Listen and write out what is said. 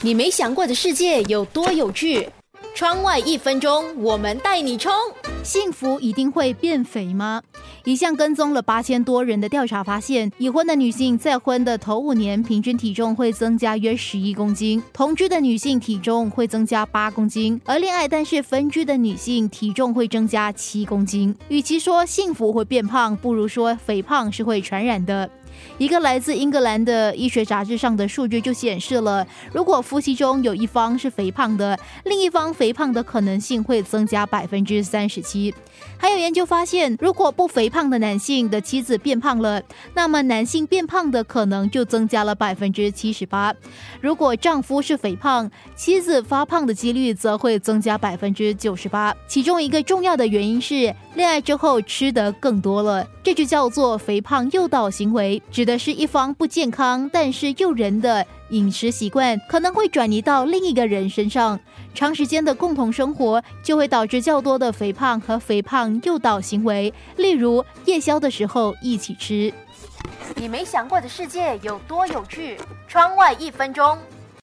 你没想过的世界有多有趣？窗外一分钟，我们带你冲！幸福一定会变肥吗？一项跟踪了八千多人的调查发现，已婚的女性再婚的头五年，平均体重会增加约十一公斤；同居的女性体重会增加八公斤，而恋爱但是分居的女性体重会增加七公斤。与其说幸福会变胖，不如说肥胖是会传染的。一个来自英格兰的医学杂志上的数据就显示了，如果夫妻中有一方是肥胖的，另一方肥胖的可能性会增加百分之三十七。还有研究发现，如果不肥胖的男性的妻子变胖了，那么男性变胖的可能就增加了百分之七十八。如果丈夫是肥胖，妻子发胖的几率则会增加百分之九十八。其中一个重要的原因是，恋爱之后吃得更多了，这就叫做肥胖诱导行为。指的是一方不健康但是诱人的饮食习惯，可能会转移到另一个人身上。长时间的共同生活就会导致较多的肥胖和肥胖诱导行为，例如夜宵的时候一起吃。你没想过的世界有多有趣？窗外一分钟。